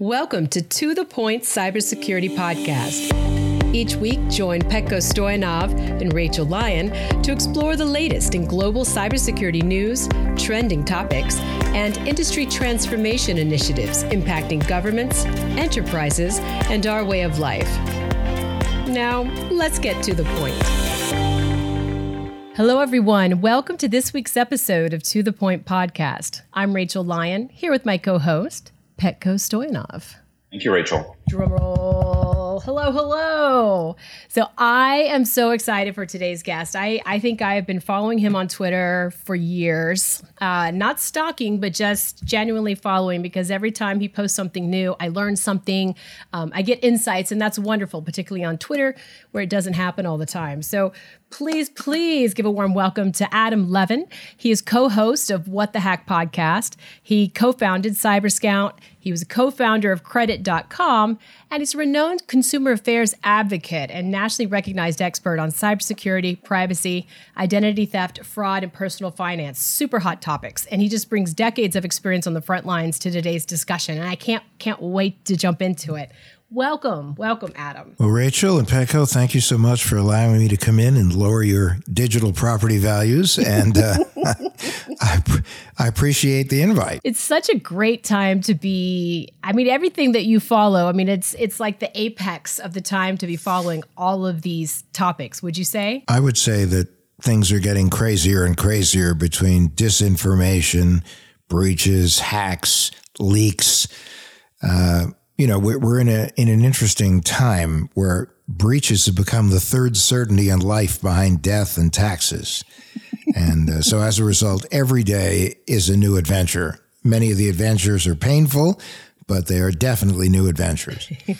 Welcome to To The Point Cybersecurity Podcast. Each week, join Petko Stoyanov and Rachel Lyon to explore the latest in global cybersecurity news, trending topics, and industry transformation initiatives impacting governments, enterprises, and our way of life. Now, let's get to the point. Hello, everyone. Welcome to this week's episode of To The Point Podcast. I'm Rachel Lyon, here with my co host, Petko Stoyanov. Thank you, Rachel. Drumroll. Hello, hello. So I am so excited for today's guest. I, I think I have been following him on Twitter for years. Uh, not stalking, but just genuinely following because every time he posts something new, I learn something. Um, I get insights, and that's wonderful, particularly on Twitter, where it doesn't happen all the time. So please, please give a warm welcome to Adam Levin. He is co host of What the Hack podcast. He co founded Cyberscout. He was a co founder of Credit.com, and he's a renowned consumer affairs advocate and nationally recognized expert on cybersecurity, privacy, identity theft, fraud, and personal finance. Super hot topics. And he just brings decades of experience on the front lines to today's discussion. And I can't, can't wait to jump into it. Welcome, welcome, Adam. Well, Rachel and Petko, thank you so much for allowing me to come in and lower your digital property values. And uh, I, I appreciate the invite. It's such a great time to be. I mean, everything that you follow. I mean, it's it's like the apex of the time to be following all of these topics. Would you say? I would say that things are getting crazier and crazier between disinformation, breaches, hacks, leaks. Uh, you know, we're, we're in a in an interesting time where breaches have become the third certainty in life behind death and taxes. and uh, so as a result, every day is a new adventure. Many of the adventures are painful, but they are definitely new adventures.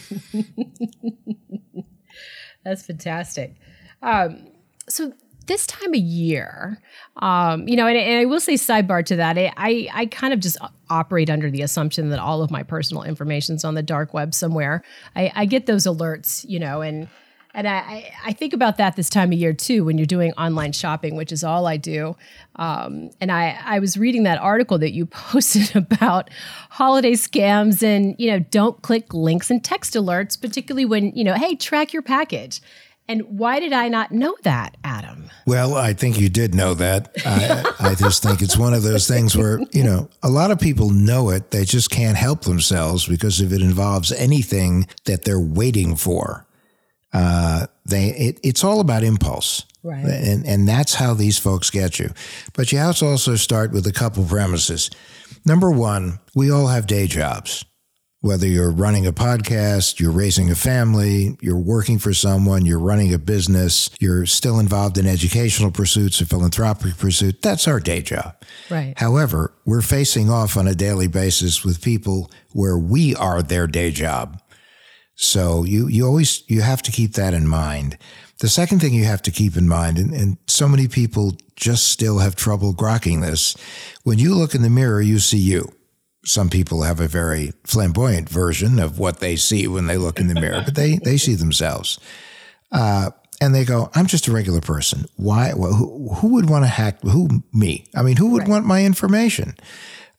That's fantastic. Um, so this time of year, um, you know, and, and, I will say sidebar to that, I, I kind of just operate under the assumption that all of my personal information is on the dark web somewhere. I, I get those alerts, you know, and and I, I think about that this time of year too, when you're doing online shopping, which is all I do. Um, and I, I was reading that article that you posted about holiday scams and, you know, don't click links and text alerts, particularly when, you know, hey, track your package. And why did I not know that, Adam? Well, I think you did know that. I, I, just think it's one of those things where, you know, a lot of people know it. They just can't help themselves because if it involves anything that they're waiting for, uh, they it, it's all about impulse. Right. And, and that's how these folks get you. But you have to also start with a couple premises. Number one, we all have day jobs whether you're running a podcast, you're raising a family, you're working for someone, you're running a business, you're still involved in educational pursuits or philanthropic pursuits, that's our day job. Right. However, we're facing off on a daily basis with people where we are their day job. So you, you always, you have to keep that in mind. The second thing you have to keep in mind, and, and so many people just still have trouble grokking this, when you look in the mirror, you see you some people have a very flamboyant version of what they see when they look in the mirror, but they they see themselves, uh, and they go, "I'm just a regular person. Why? Who, who, would want to hack? Who me? I mean, who would right. want my information?"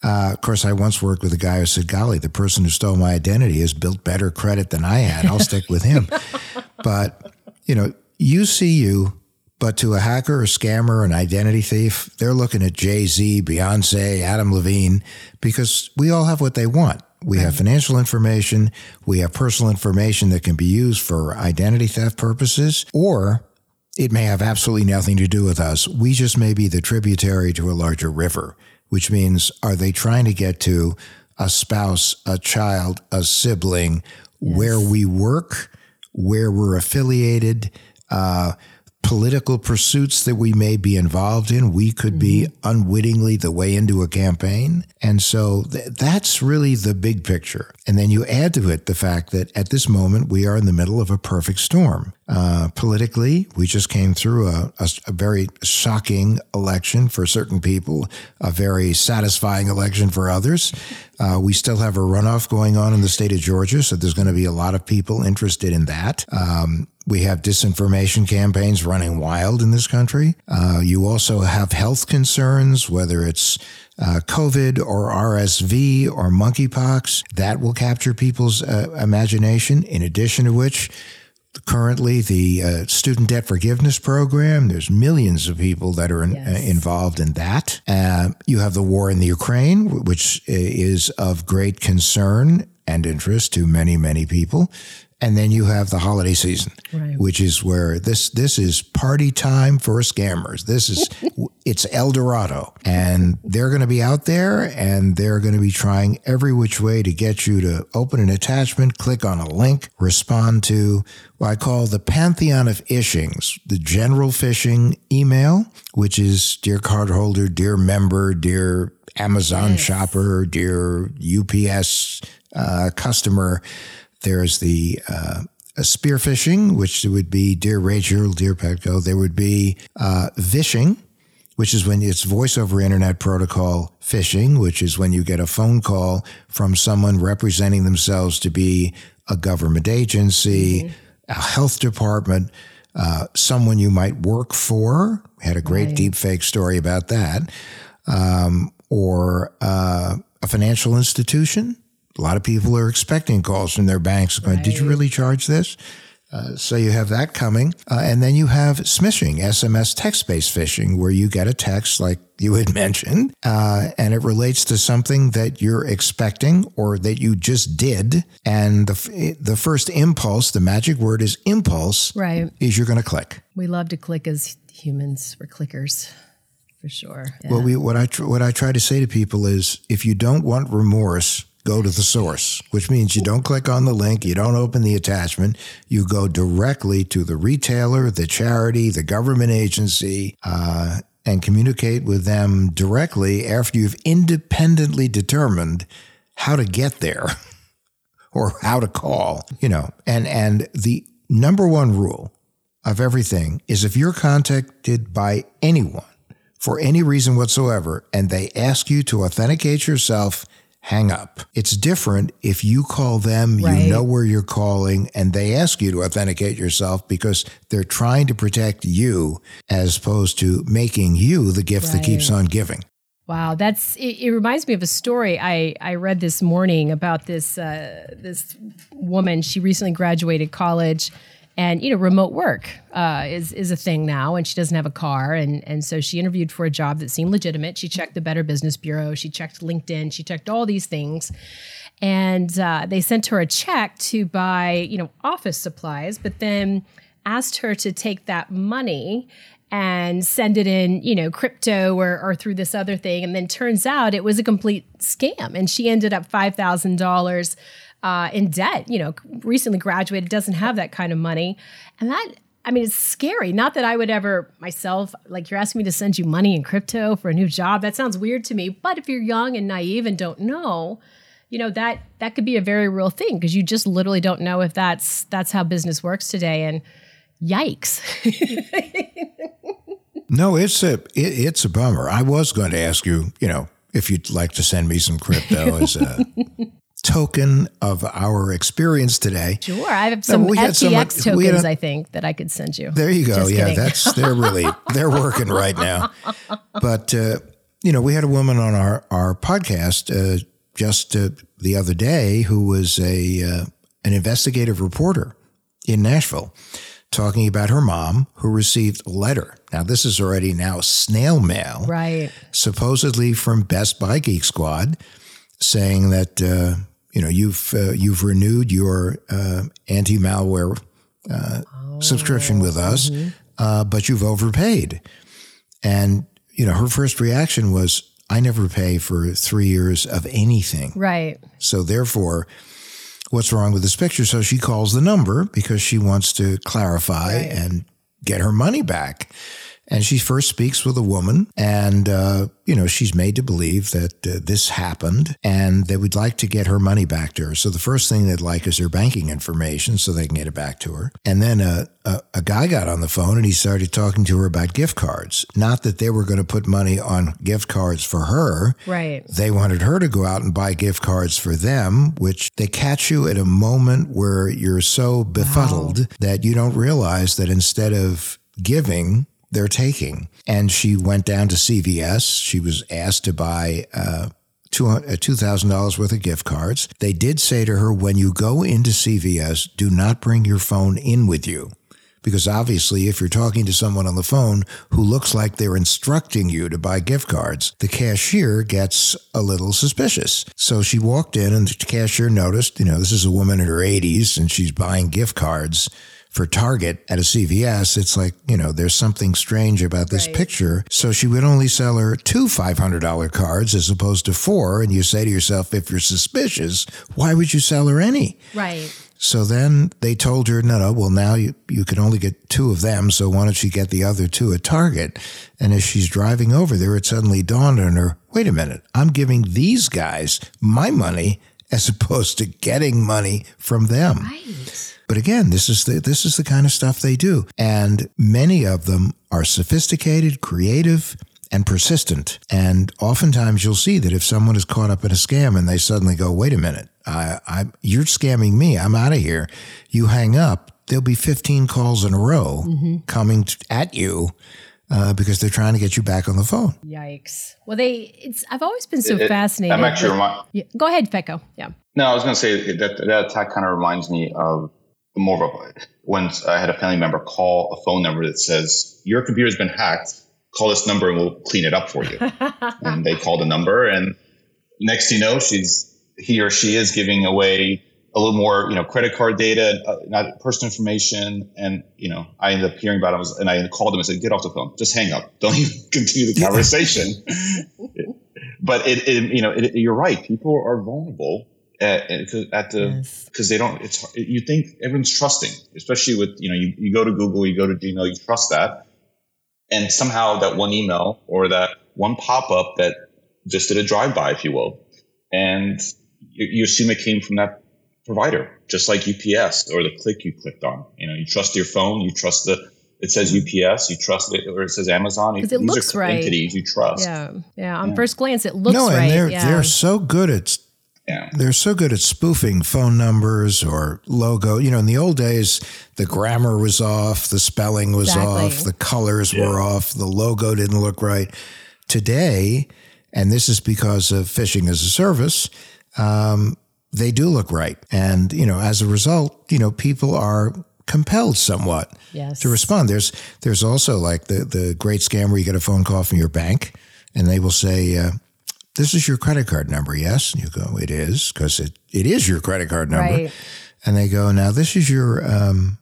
Uh, of course, I once worked with a guy who said, "Golly, the person who stole my identity has built better credit than I had. I'll stick with him." but you know, you see you but to a hacker, a scammer, an identity thief, they're looking at Jay Z, Beyonce, Adam Levine, because we all have what they want. We right. have financial information, we have personal information that can be used for identity theft purposes, or it may have absolutely nothing to do with us. We just may be the tributary to a larger river, which means are they trying to get to a spouse, a child, a sibling, yes. where we work, where we're affiliated? Uh, political pursuits that we may be involved in. We could mm-hmm. be unwittingly the way into a campaign. And so th- that's really the big picture. And then you add to it the fact that at this moment, we are in the middle of a perfect storm. Uh, politically, we just came through a, a, a, very shocking election for certain people, a very satisfying election for others. Uh, we still have a runoff going on in the state of Georgia, so there's going to be a lot of people interested in that. Um, we have disinformation campaigns running wild in this country. Uh, you also have health concerns, whether it's uh, COVID or RSV or monkeypox. That will capture people's uh, imagination. In addition to which, currently the uh, student debt forgiveness program. There's millions of people that are in, yes. uh, involved in that. Uh, you have the war in the Ukraine, which is of great concern and interest to many, many people. And then you have the holiday season, right. which is where this this is party time for scammers. This is it's El Dorado, and they're going to be out there, and they're going to be trying every which way to get you to open an attachment, click on a link, respond to what I call the pantheon of ishings: the general phishing email, which is dear cardholder, dear member, dear Amazon yes. shopper, dear UPS uh, customer there's the uh, spearphishing, which would be Dear Rachel, Dear Petko. There would be uh, vishing, which is when it's voice over internet protocol phishing, which is when you get a phone call from someone representing themselves to be a government agency, mm-hmm. a health department, uh, someone you might work for. We had a great right. deep fake story about that. Um, or uh, a financial institution a lot of people are expecting calls from their banks going, right. Did you really charge this? Uh, so you have that coming. Uh, and then you have smishing, SMS text based phishing, where you get a text like you had mentioned, uh, and it relates to something that you're expecting or that you just did. And the, the first impulse, the magic word is impulse, right. is you're going to click. We love to click as humans. We're clickers for sure. Yeah. Well, we, what I tr- what I try to say to people is, if you don't want remorse, go to the source, which means you don't click on the link, you don't open the attachment, you go directly to the retailer, the charity, the government agency, uh, and communicate with them directly after you've independently determined how to get there or how to call, you know. And and the number one rule of everything is if you're contacted by anyone for any reason whatsoever and they ask you to authenticate yourself hang up. It's different if you call them, right. you know where you're calling, and they ask you to authenticate yourself because they're trying to protect you as opposed to making you the gift right. that keeps on giving. Wow, that's it, it, reminds me of a story I, I read this morning about this uh, this woman. She recently graduated college and you know remote work uh, is is a thing now and she doesn't have a car. And and so she interviewed for a job that seemed legitimate. She checked the better business bureau. She checked linkedin. She checked all these things. And uh, they sent her a check to buy you know office supplies but then asked her to take that money and send it in, you know, crypto or, or through this other thing. And then turns out it was a complete scam. And she ended up $5,000 uh, in debt, you know, recently graduated, doesn't have that kind of money. And that, I mean, it's scary. Not that I would ever myself, like you're asking me to send you money in crypto for a new job. That sounds weird to me. But if you're young and naive and don't know, you know that that could be a very real thing because you just literally don't know if that's that's how business works today and yikes no it's a it, it's a bummer i was going to ask you you know if you'd like to send me some crypto as a token of our experience today. Sure, I have some FTX some, tokens. A, I think that I could send you. There you go. Just yeah, kidding. that's they're really they're working right now. But uh, you know, we had a woman on our our podcast uh, just uh, the other day who was a uh, an investigative reporter in Nashville. Talking about her mom who received a letter. Now, this is already now snail mail. Right. Supposedly from Best Buy Geek Squad saying that uh, you know you've uh, you've renewed your uh, anti malware uh, oh, subscription with us, mm-hmm. Uh, but you've overpaid. And you know her first reaction was, "I never pay for three years of anything." Right. So therefore. What's wrong with this picture? So she calls the number because she wants to clarify right. and get her money back. And she first speaks with a woman, and, uh, you know, she's made to believe that uh, this happened and they would like to get her money back to her. So the first thing they'd like is her banking information so they can get it back to her. And then a, a, a guy got on the phone and he started talking to her about gift cards. Not that they were going to put money on gift cards for her. Right. They wanted her to go out and buy gift cards for them, which they catch you at a moment where you're so befuddled wow. that you don't realize that instead of giving, they're taking. And she went down to CVS. She was asked to buy uh, $2,000 worth of gift cards. They did say to her, when you go into CVS, do not bring your phone in with you. Because obviously, if you're talking to someone on the phone who looks like they're instructing you to buy gift cards, the cashier gets a little suspicious. So she walked in and the cashier noticed, you know, this is a woman in her 80s and she's buying gift cards for Target at a CVS, it's like, you know, there's something strange about this right. picture. So she would only sell her two $500 cards as opposed to four. And you say to yourself, if you're suspicious, why would you sell her any? Right. So then they told her, no, no, well, now you, you can only get two of them. So why don't you get the other two at Target? And as she's driving over there, it suddenly dawned on her, wait a minute, I'm giving these guys my money as opposed to getting money from them. Right. But again, this is the this is the kind of stuff they do. And many of them are sophisticated, creative, and persistent. And oftentimes you'll see that if someone is caught up in a scam and they suddenly go, wait a minute, I, I, you're scamming me. I'm out of here. You hang up. There'll be 15 calls in a row mm-hmm. coming at you uh, because they're trying to get you back on the phone. Yikes! Well, they. It's. I've always been so it, fascinated. I'm actually. Remi- yeah, go ahead, Petko. Yeah. No, I was going to say that that attack kind of reminds me of more of a when I had a family member call a phone number that says your computer's been hacked. Call this number and we'll clean it up for you. and they called the number, and next you know, she's he or she is giving away a little more, you know, credit card data, uh, not personal information. And, you know, I ended up hearing about it and I called them and said, get off the phone, just hang up. Don't even continue the conversation. but it, it, you know, it, you're right. People are vulnerable at, at the because yes. they don't. It's you think everyone's trusting, especially with you know you, you go to Google, you go to Gmail, you trust that, and somehow that one email or that one pop up that just did a drive by, if you will, and you, you assume it came from that provider, just like UPS or the click you clicked on. You know, you trust your phone, you trust the it says mm-hmm. UPS, you trust it, or it says Amazon. Because it looks right. Entities you trust. Yeah, yeah. On yeah. first glance, it looks no, and right. They're, yeah. they're so good at yeah. They're so good at spoofing phone numbers or logo. You know, in the old days, the grammar was off, the spelling was exactly. off, the colors yeah. were off, the logo didn't look right. Today, and this is because of phishing as a service, um, they do look right. And, you know, as a result, you know, people are compelled somewhat yes. to respond. There's there's also like the the great scam where you get a phone call from your bank and they will say, uh, this is your credit card number, yes? And you go, it is, because it, it is your credit card number. Right. And they go, now this is your um,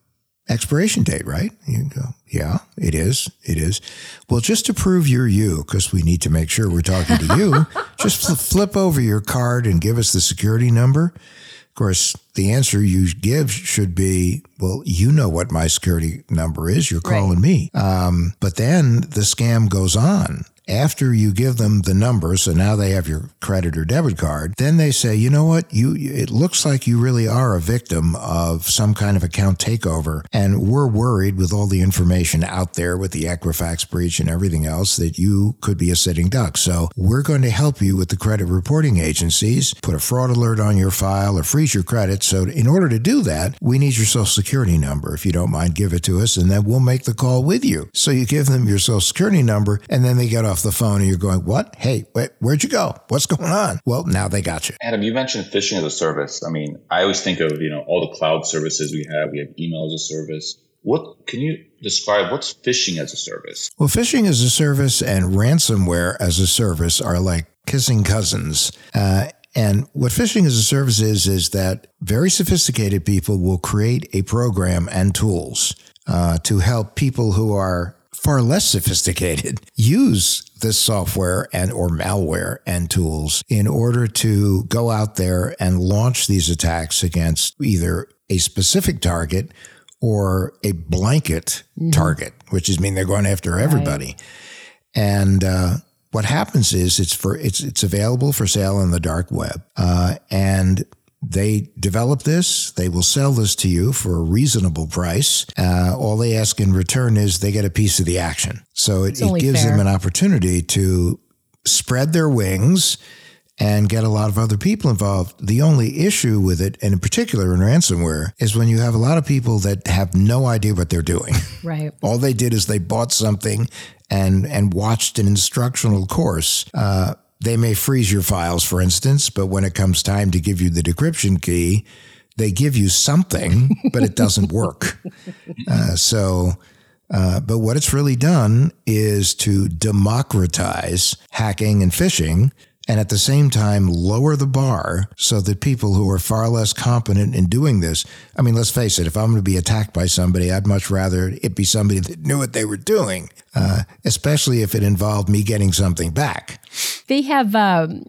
expiration date, right? You go, yeah, it is. It is. Well, just to prove you're you, because we need to make sure we're talking to you, just fl- flip over your card and give us the security number. Of course, the answer you give should be, well, you know what my security number is. You're calling right. me. Um, but then the scam goes on after you give them the number, so now they have your credit or debit card, then they say, you know what, you it looks like you really are a victim of some kind of account takeover, and we're worried with all the information out there with the Equifax breach and everything else that you could be a sitting duck. So we're going to help you with the credit reporting agencies, put a fraud alert on your file or freeze your credit. So in order to do that, we need your social security number. If you don't mind, give it to us, and then we'll make the call with you. So you give them your social security number, and then they get off off the phone and you're going, What? Hey, wait, where'd you go? What's going on? Well, now they got you. Adam, you mentioned phishing as a service. I mean, I always think of, you know, all the cloud services we have. We have email as a service. What can you describe what's phishing as a service? Well, phishing as a service and ransomware as a service are like kissing cousins. Uh, and what phishing as a service is, is that very sophisticated people will create a program and tools uh, to help people who are far less sophisticated use this software and or malware and tools in order to go out there and launch these attacks against either a specific target or a blanket mm-hmm. target, which is mean they're going after everybody. Right. And uh, what happens is it's for it's it's available for sale on the dark web, uh, and they develop this, they will sell this to you for a reasonable price. Uh, all they ask in return is they get a piece of the action. So it, it gives fair. them an opportunity to spread their wings and get a lot of other people involved. The only issue with it, and in particular in ransomware, is when you have a lot of people that have no idea what they're doing. Right. All they did is they bought something and and watched an instructional course. Uh, they may freeze your files, for instance, but when it comes time to give you the decryption key, they give you something, but it doesn't work. Uh, so. Uh, but what it's really done is to democratize hacking and phishing and at the same time lower the bar so that people who are far less competent in doing this i mean let's face it if i'm going to be attacked by somebody i'd much rather it be somebody that knew what they were doing uh, especially if it involved me getting something back. They have um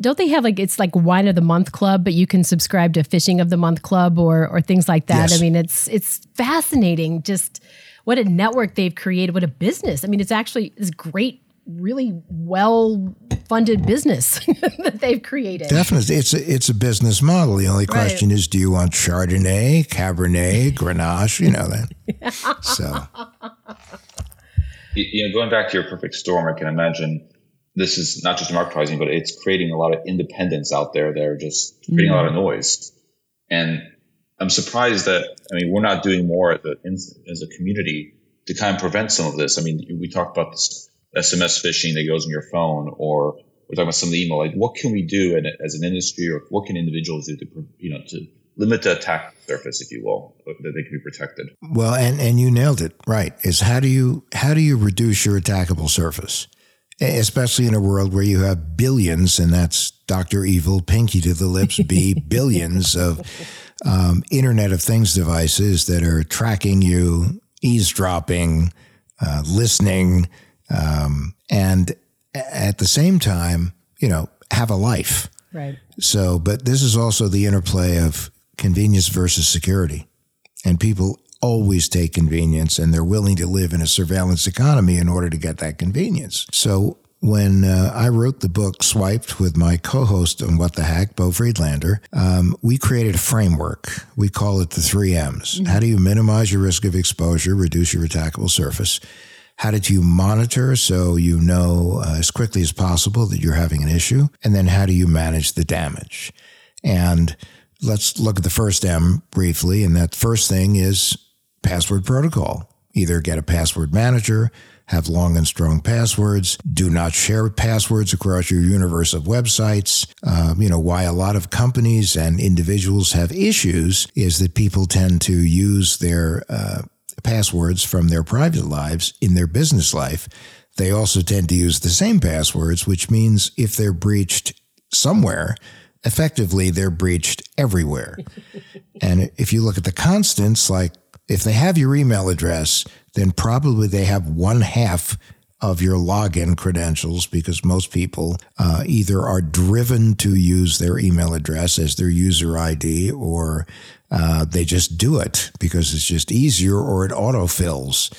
don't they have like it's like wine of the month club but you can subscribe to phishing of the month club or or things like that? Yes. i mean it's it's fascinating just what a network they've created what a business. I mean it's actually this great really well funded business that they've created. Definitely. It's a, it's a business model. The only question is do you want chardonnay cabernet grenache? You know that. So. You- you know, going back to your perfect storm, I can imagine this is not just democratizing, but it's creating a lot of independents out there that are just creating a lot of mm. noise. And I'm surprised that I mean we're not doing more as a, as a community to kind of prevent some of this. I mean, we talked about this SMS phishing that goes on your phone, or we're talking about some of the email. Like, what can we do in, as an industry, or what can individuals do to you know to limit the attack surface, if you will, that they can be protected? Well, and and you nailed it right. Is how do you how do you reduce your attackable surface, especially in a world where you have billions, and that's Doctor Evil, pinky to the lips, B billions of um, Internet of Things devices that are tracking you, eavesdropping, uh, listening, um, and at the same time, you know, have a life. right So, but this is also the interplay of convenience versus security. And people always take convenience and they're willing to live in a surveillance economy in order to get that convenience. So, when uh, I wrote the book Swiped with my co host on What the Hack, Beau Friedlander, um, we created a framework. We call it the three M's. How do you minimize your risk of exposure, reduce your attackable surface? How did you monitor so you know uh, as quickly as possible that you're having an issue? And then how do you manage the damage? And let's look at the first M briefly. And that first thing is password protocol. Either get a password manager, have long and strong passwords, do not share passwords across your universe of websites. Um, you know, why a lot of companies and individuals have issues is that people tend to use their uh, passwords from their private lives in their business life. They also tend to use the same passwords, which means if they're breached somewhere, effectively they're breached everywhere. and if you look at the constants, like if they have your email address, then probably they have one half of your login credentials because most people uh, either are driven to use their email address as their user ID or uh, they just do it because it's just easier or it autofills.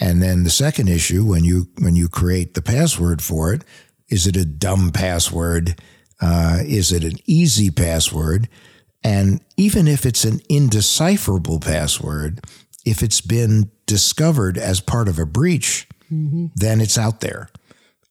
And then the second issue when you when you create the password for it, is it a dumb password? Uh, is it an easy password? And even if it's an indecipherable password, if it's been discovered as part of a breach, Mm-hmm. then it's out there.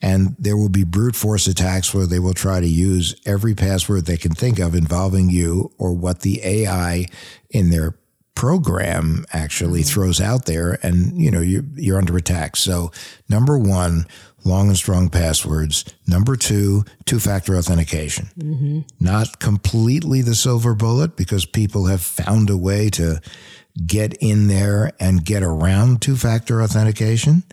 And there will be brute force attacks where they will try to use every password they can think of involving you or what the AI in their program actually mm-hmm. throws out there. And, you know, you, you're under attack. So, number one, long and strong passwords. Number two, two factor authentication. Mm-hmm. Not completely the silver bullet because people have found a way to get in there and get around two factor authentication.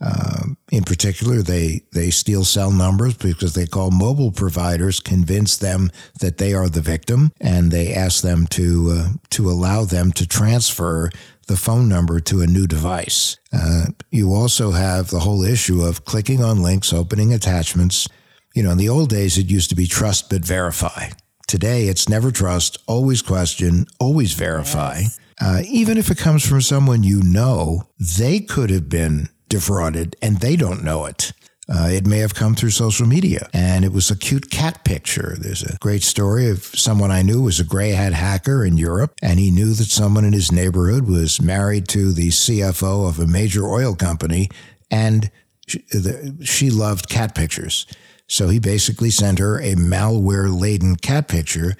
Um, in particular, they they steal cell numbers because they call mobile providers, convince them that they are the victim, and they ask them to uh, to allow them to transfer the phone number to a new device. Uh, you also have the whole issue of clicking on links, opening attachments. You know, in the old days, it used to be trust but verify. Today, it's never trust, always question, always verify. Uh, even if it comes from someone you know, they could have been defrauded and they don't know it. Uh, it may have come through social media and it was a cute cat picture. There's a great story of someone I knew was a gray hat hacker in Europe and he knew that someone in his neighborhood was married to the CFO of a major oil company and she, the, she loved cat pictures. So he basically sent her a malware laden cat picture.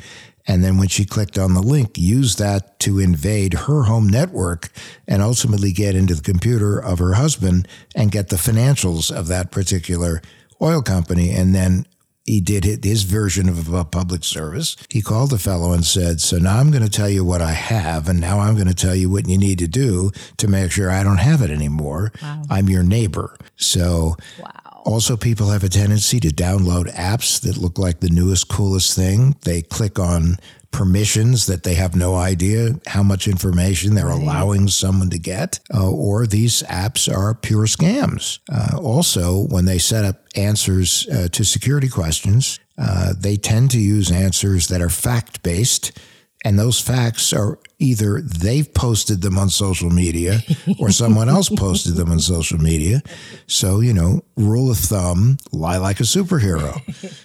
And then when she clicked on the link, used that to invade her home network and ultimately get into the computer of her husband and get the financials of that particular oil company. And then he did his version of a public service. He called the fellow and said, So now I'm going to tell you what I have, and now I'm going to tell you what you need to do to make sure I don't have it anymore. Wow. I'm your neighbor. So, wow. Also, people have a tendency to download apps that look like the newest, coolest thing. They click on permissions that they have no idea how much information they're right. allowing someone to get, uh, or these apps are pure scams. Uh, also, when they set up answers uh, to security questions, uh, they tend to use answers that are fact based. And those facts are either they've posted them on social media or someone else posted them on social media. So, you know, rule of thumb, lie like a superhero.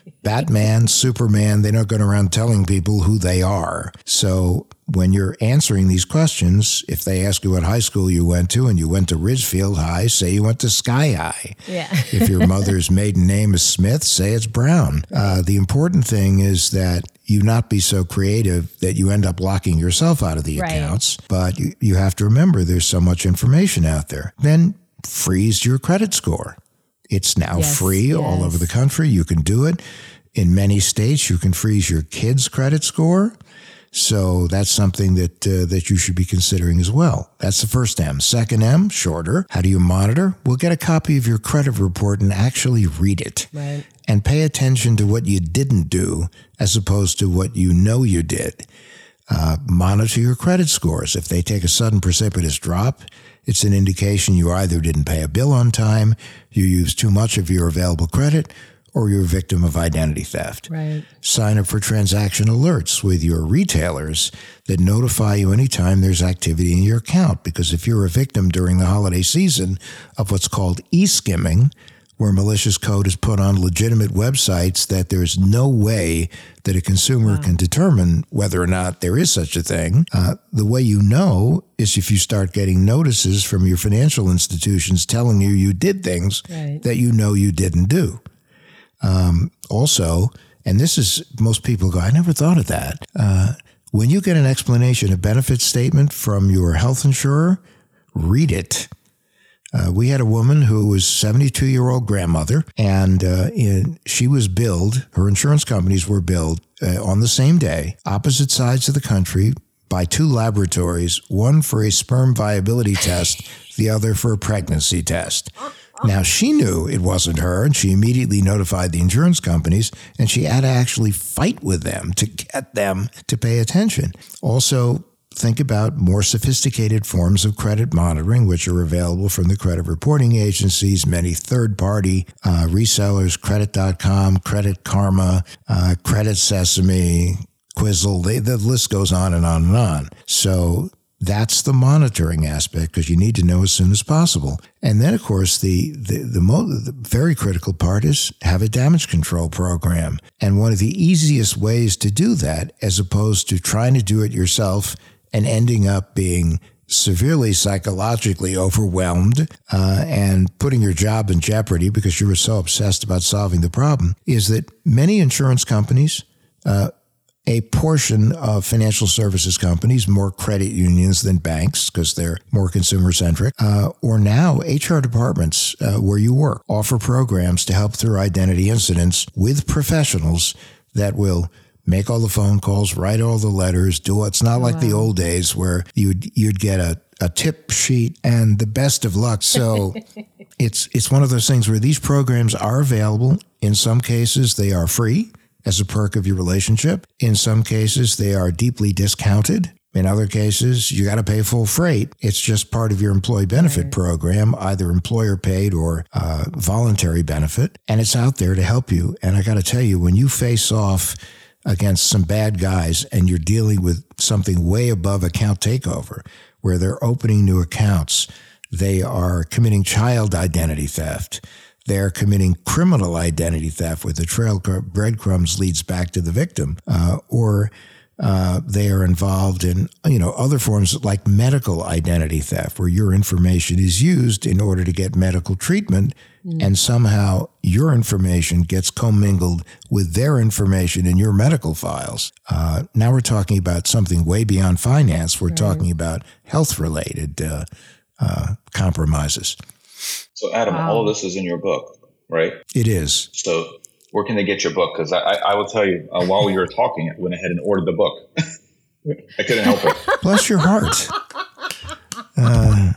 Batman, Superman, they're not going around telling people who they are. So when you're answering these questions, if they ask you what high school you went to and you went to Ridgefield High, say you went to Sky High. Yeah. if your mother's maiden name is Smith, say it's Brown. Uh, the important thing is that you not be so creative that you end up locking yourself out of the right. accounts. But you, you have to remember there's so much information out there. Then freeze your credit score. It's now yes, free yes. all over the country. You can do it. In many states, you can freeze your kids' credit score. So that's something that uh, that you should be considering as well. That's the first M. Second M, shorter. How do you monitor? We'll get a copy of your credit report and actually read it. Right. And pay attention to what you didn't do as opposed to what you know you did. Uh, monitor your credit scores. If they take a sudden precipitous drop, it's an indication you either didn't pay a bill on time, you used too much of your available credit, or you're a victim of identity theft. Right. Sign up for transaction alerts with your retailers that notify you anytime there's activity in your account. Because if you're a victim during the holiday season of what's called e skimming, where malicious code is put on legitimate websites that there's no way that a consumer wow. can determine whether or not there is such a thing. Uh, the way you know is if you start getting notices from your financial institutions telling you you did things right. that you know you didn't do. Um, also, and this is most people go, I never thought of that. Uh, when you get an explanation, a benefit statement from your health insurer, read it. Uh, we had a woman who was 72 year old grandmother, and uh, in, she was billed. Her insurance companies were billed uh, on the same day, opposite sides of the country, by two laboratories, one for a sperm viability test, the other for a pregnancy test. Now, she knew it wasn't her, and she immediately notified the insurance companies, and she had to actually fight with them to get them to pay attention. Also, think about more sophisticated forms of credit monitoring, which are available from the credit reporting agencies, many third party uh, resellers, credit.com, Credit Karma, uh, Credit Sesame, Quizzle, they, the list goes on and on and on. So that's the monitoring aspect because you need to know as soon as possible. And then, of course, the the, the, mo- the, very critical part is have a damage control program. And one of the easiest ways to do that, as opposed to trying to do it yourself and ending up being severely psychologically overwhelmed uh, and putting your job in jeopardy because you were so obsessed about solving the problem, is that many insurance companies uh, a portion of financial services companies, more credit unions than banks because they're more consumer centric, uh, or now HR departments uh, where you work offer programs to help through identity incidents with professionals that will make all the phone calls, write all the letters, do it's not like wow. the old days where you'd you'd get a, a tip sheet and the best of luck. So it's it's one of those things where these programs are available. In some cases, they are free as a perk of your relationship. In some cases, they are deeply discounted. In other cases, you got to pay full freight. It's just part of your employee benefit right. program, either employer paid or uh, voluntary benefit. And it's out there to help you. And I got to tell you, when you face off against some bad guys and you're dealing with something way above account takeover, where they're opening new accounts, they are committing child identity theft they're committing criminal identity theft where the trail breadcrumbs leads back to the victim, uh, or uh, they are involved in you know other forms like medical identity theft where your information is used in order to get medical treatment and somehow your information gets commingled with their information in your medical files. Uh, now we're talking about something way beyond finance. We're talking about health related uh, uh, compromises. So, Adam, Wow. all of this is in your book, right? It is. So, where can they get your book? Because I, I, I will tell you, uh, while we were talking, I went ahead and ordered the book. I couldn't help it. Bless your heart. Uh,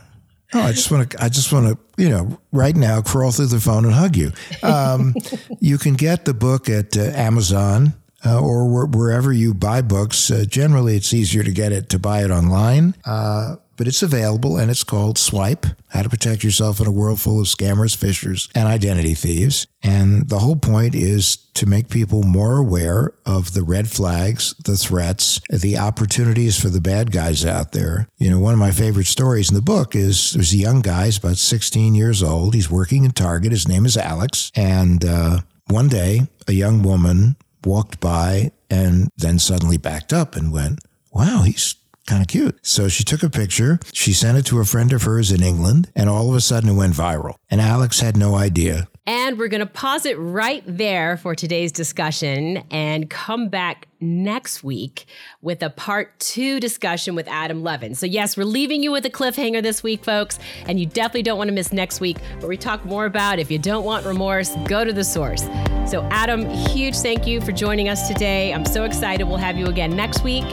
oh, I just want to. I just want to. You know, right now, crawl through the phone and hug you. Um, you can get the book at uh, Amazon uh, or where, wherever you buy books. Uh, generally, it's easier to get it to buy it online. Uh, but it's available and it's called Swipe How to Protect Yourself in a World Full of Scammers, Phishers, and Identity Thieves. And the whole point is to make people more aware of the red flags, the threats, the opportunities for the bad guys out there. You know, one of my favorite stories in the book is there's a young guy, he's about 16 years old. He's working in Target. His name is Alex. And uh, one day, a young woman walked by and then suddenly backed up and went, Wow, he's kind of cute. So she took a picture, she sent it to a friend of hers in England, and all of a sudden it went viral. And Alex had no idea. And we're going to pause it right there for today's discussion and come back next week with a part two discussion with Adam Levin. So, yes, we're leaving you with a cliffhanger this week, folks, and you definitely don't want to miss next week where we talk more about if you don't want remorse, go to the source. So, Adam, huge thank you for joining us today. I'm so excited. We'll have you again next week.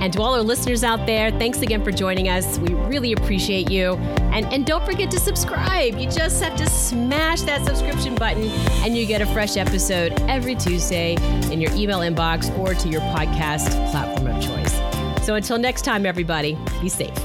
And to all our listeners out there, thanks again for joining us. We really appreciate you. And, and don't forget to subscribe. You just have to smash that subscription button, and you get a fresh episode every Tuesday in your email inbox or your podcast platform of choice. So until next time, everybody, be safe.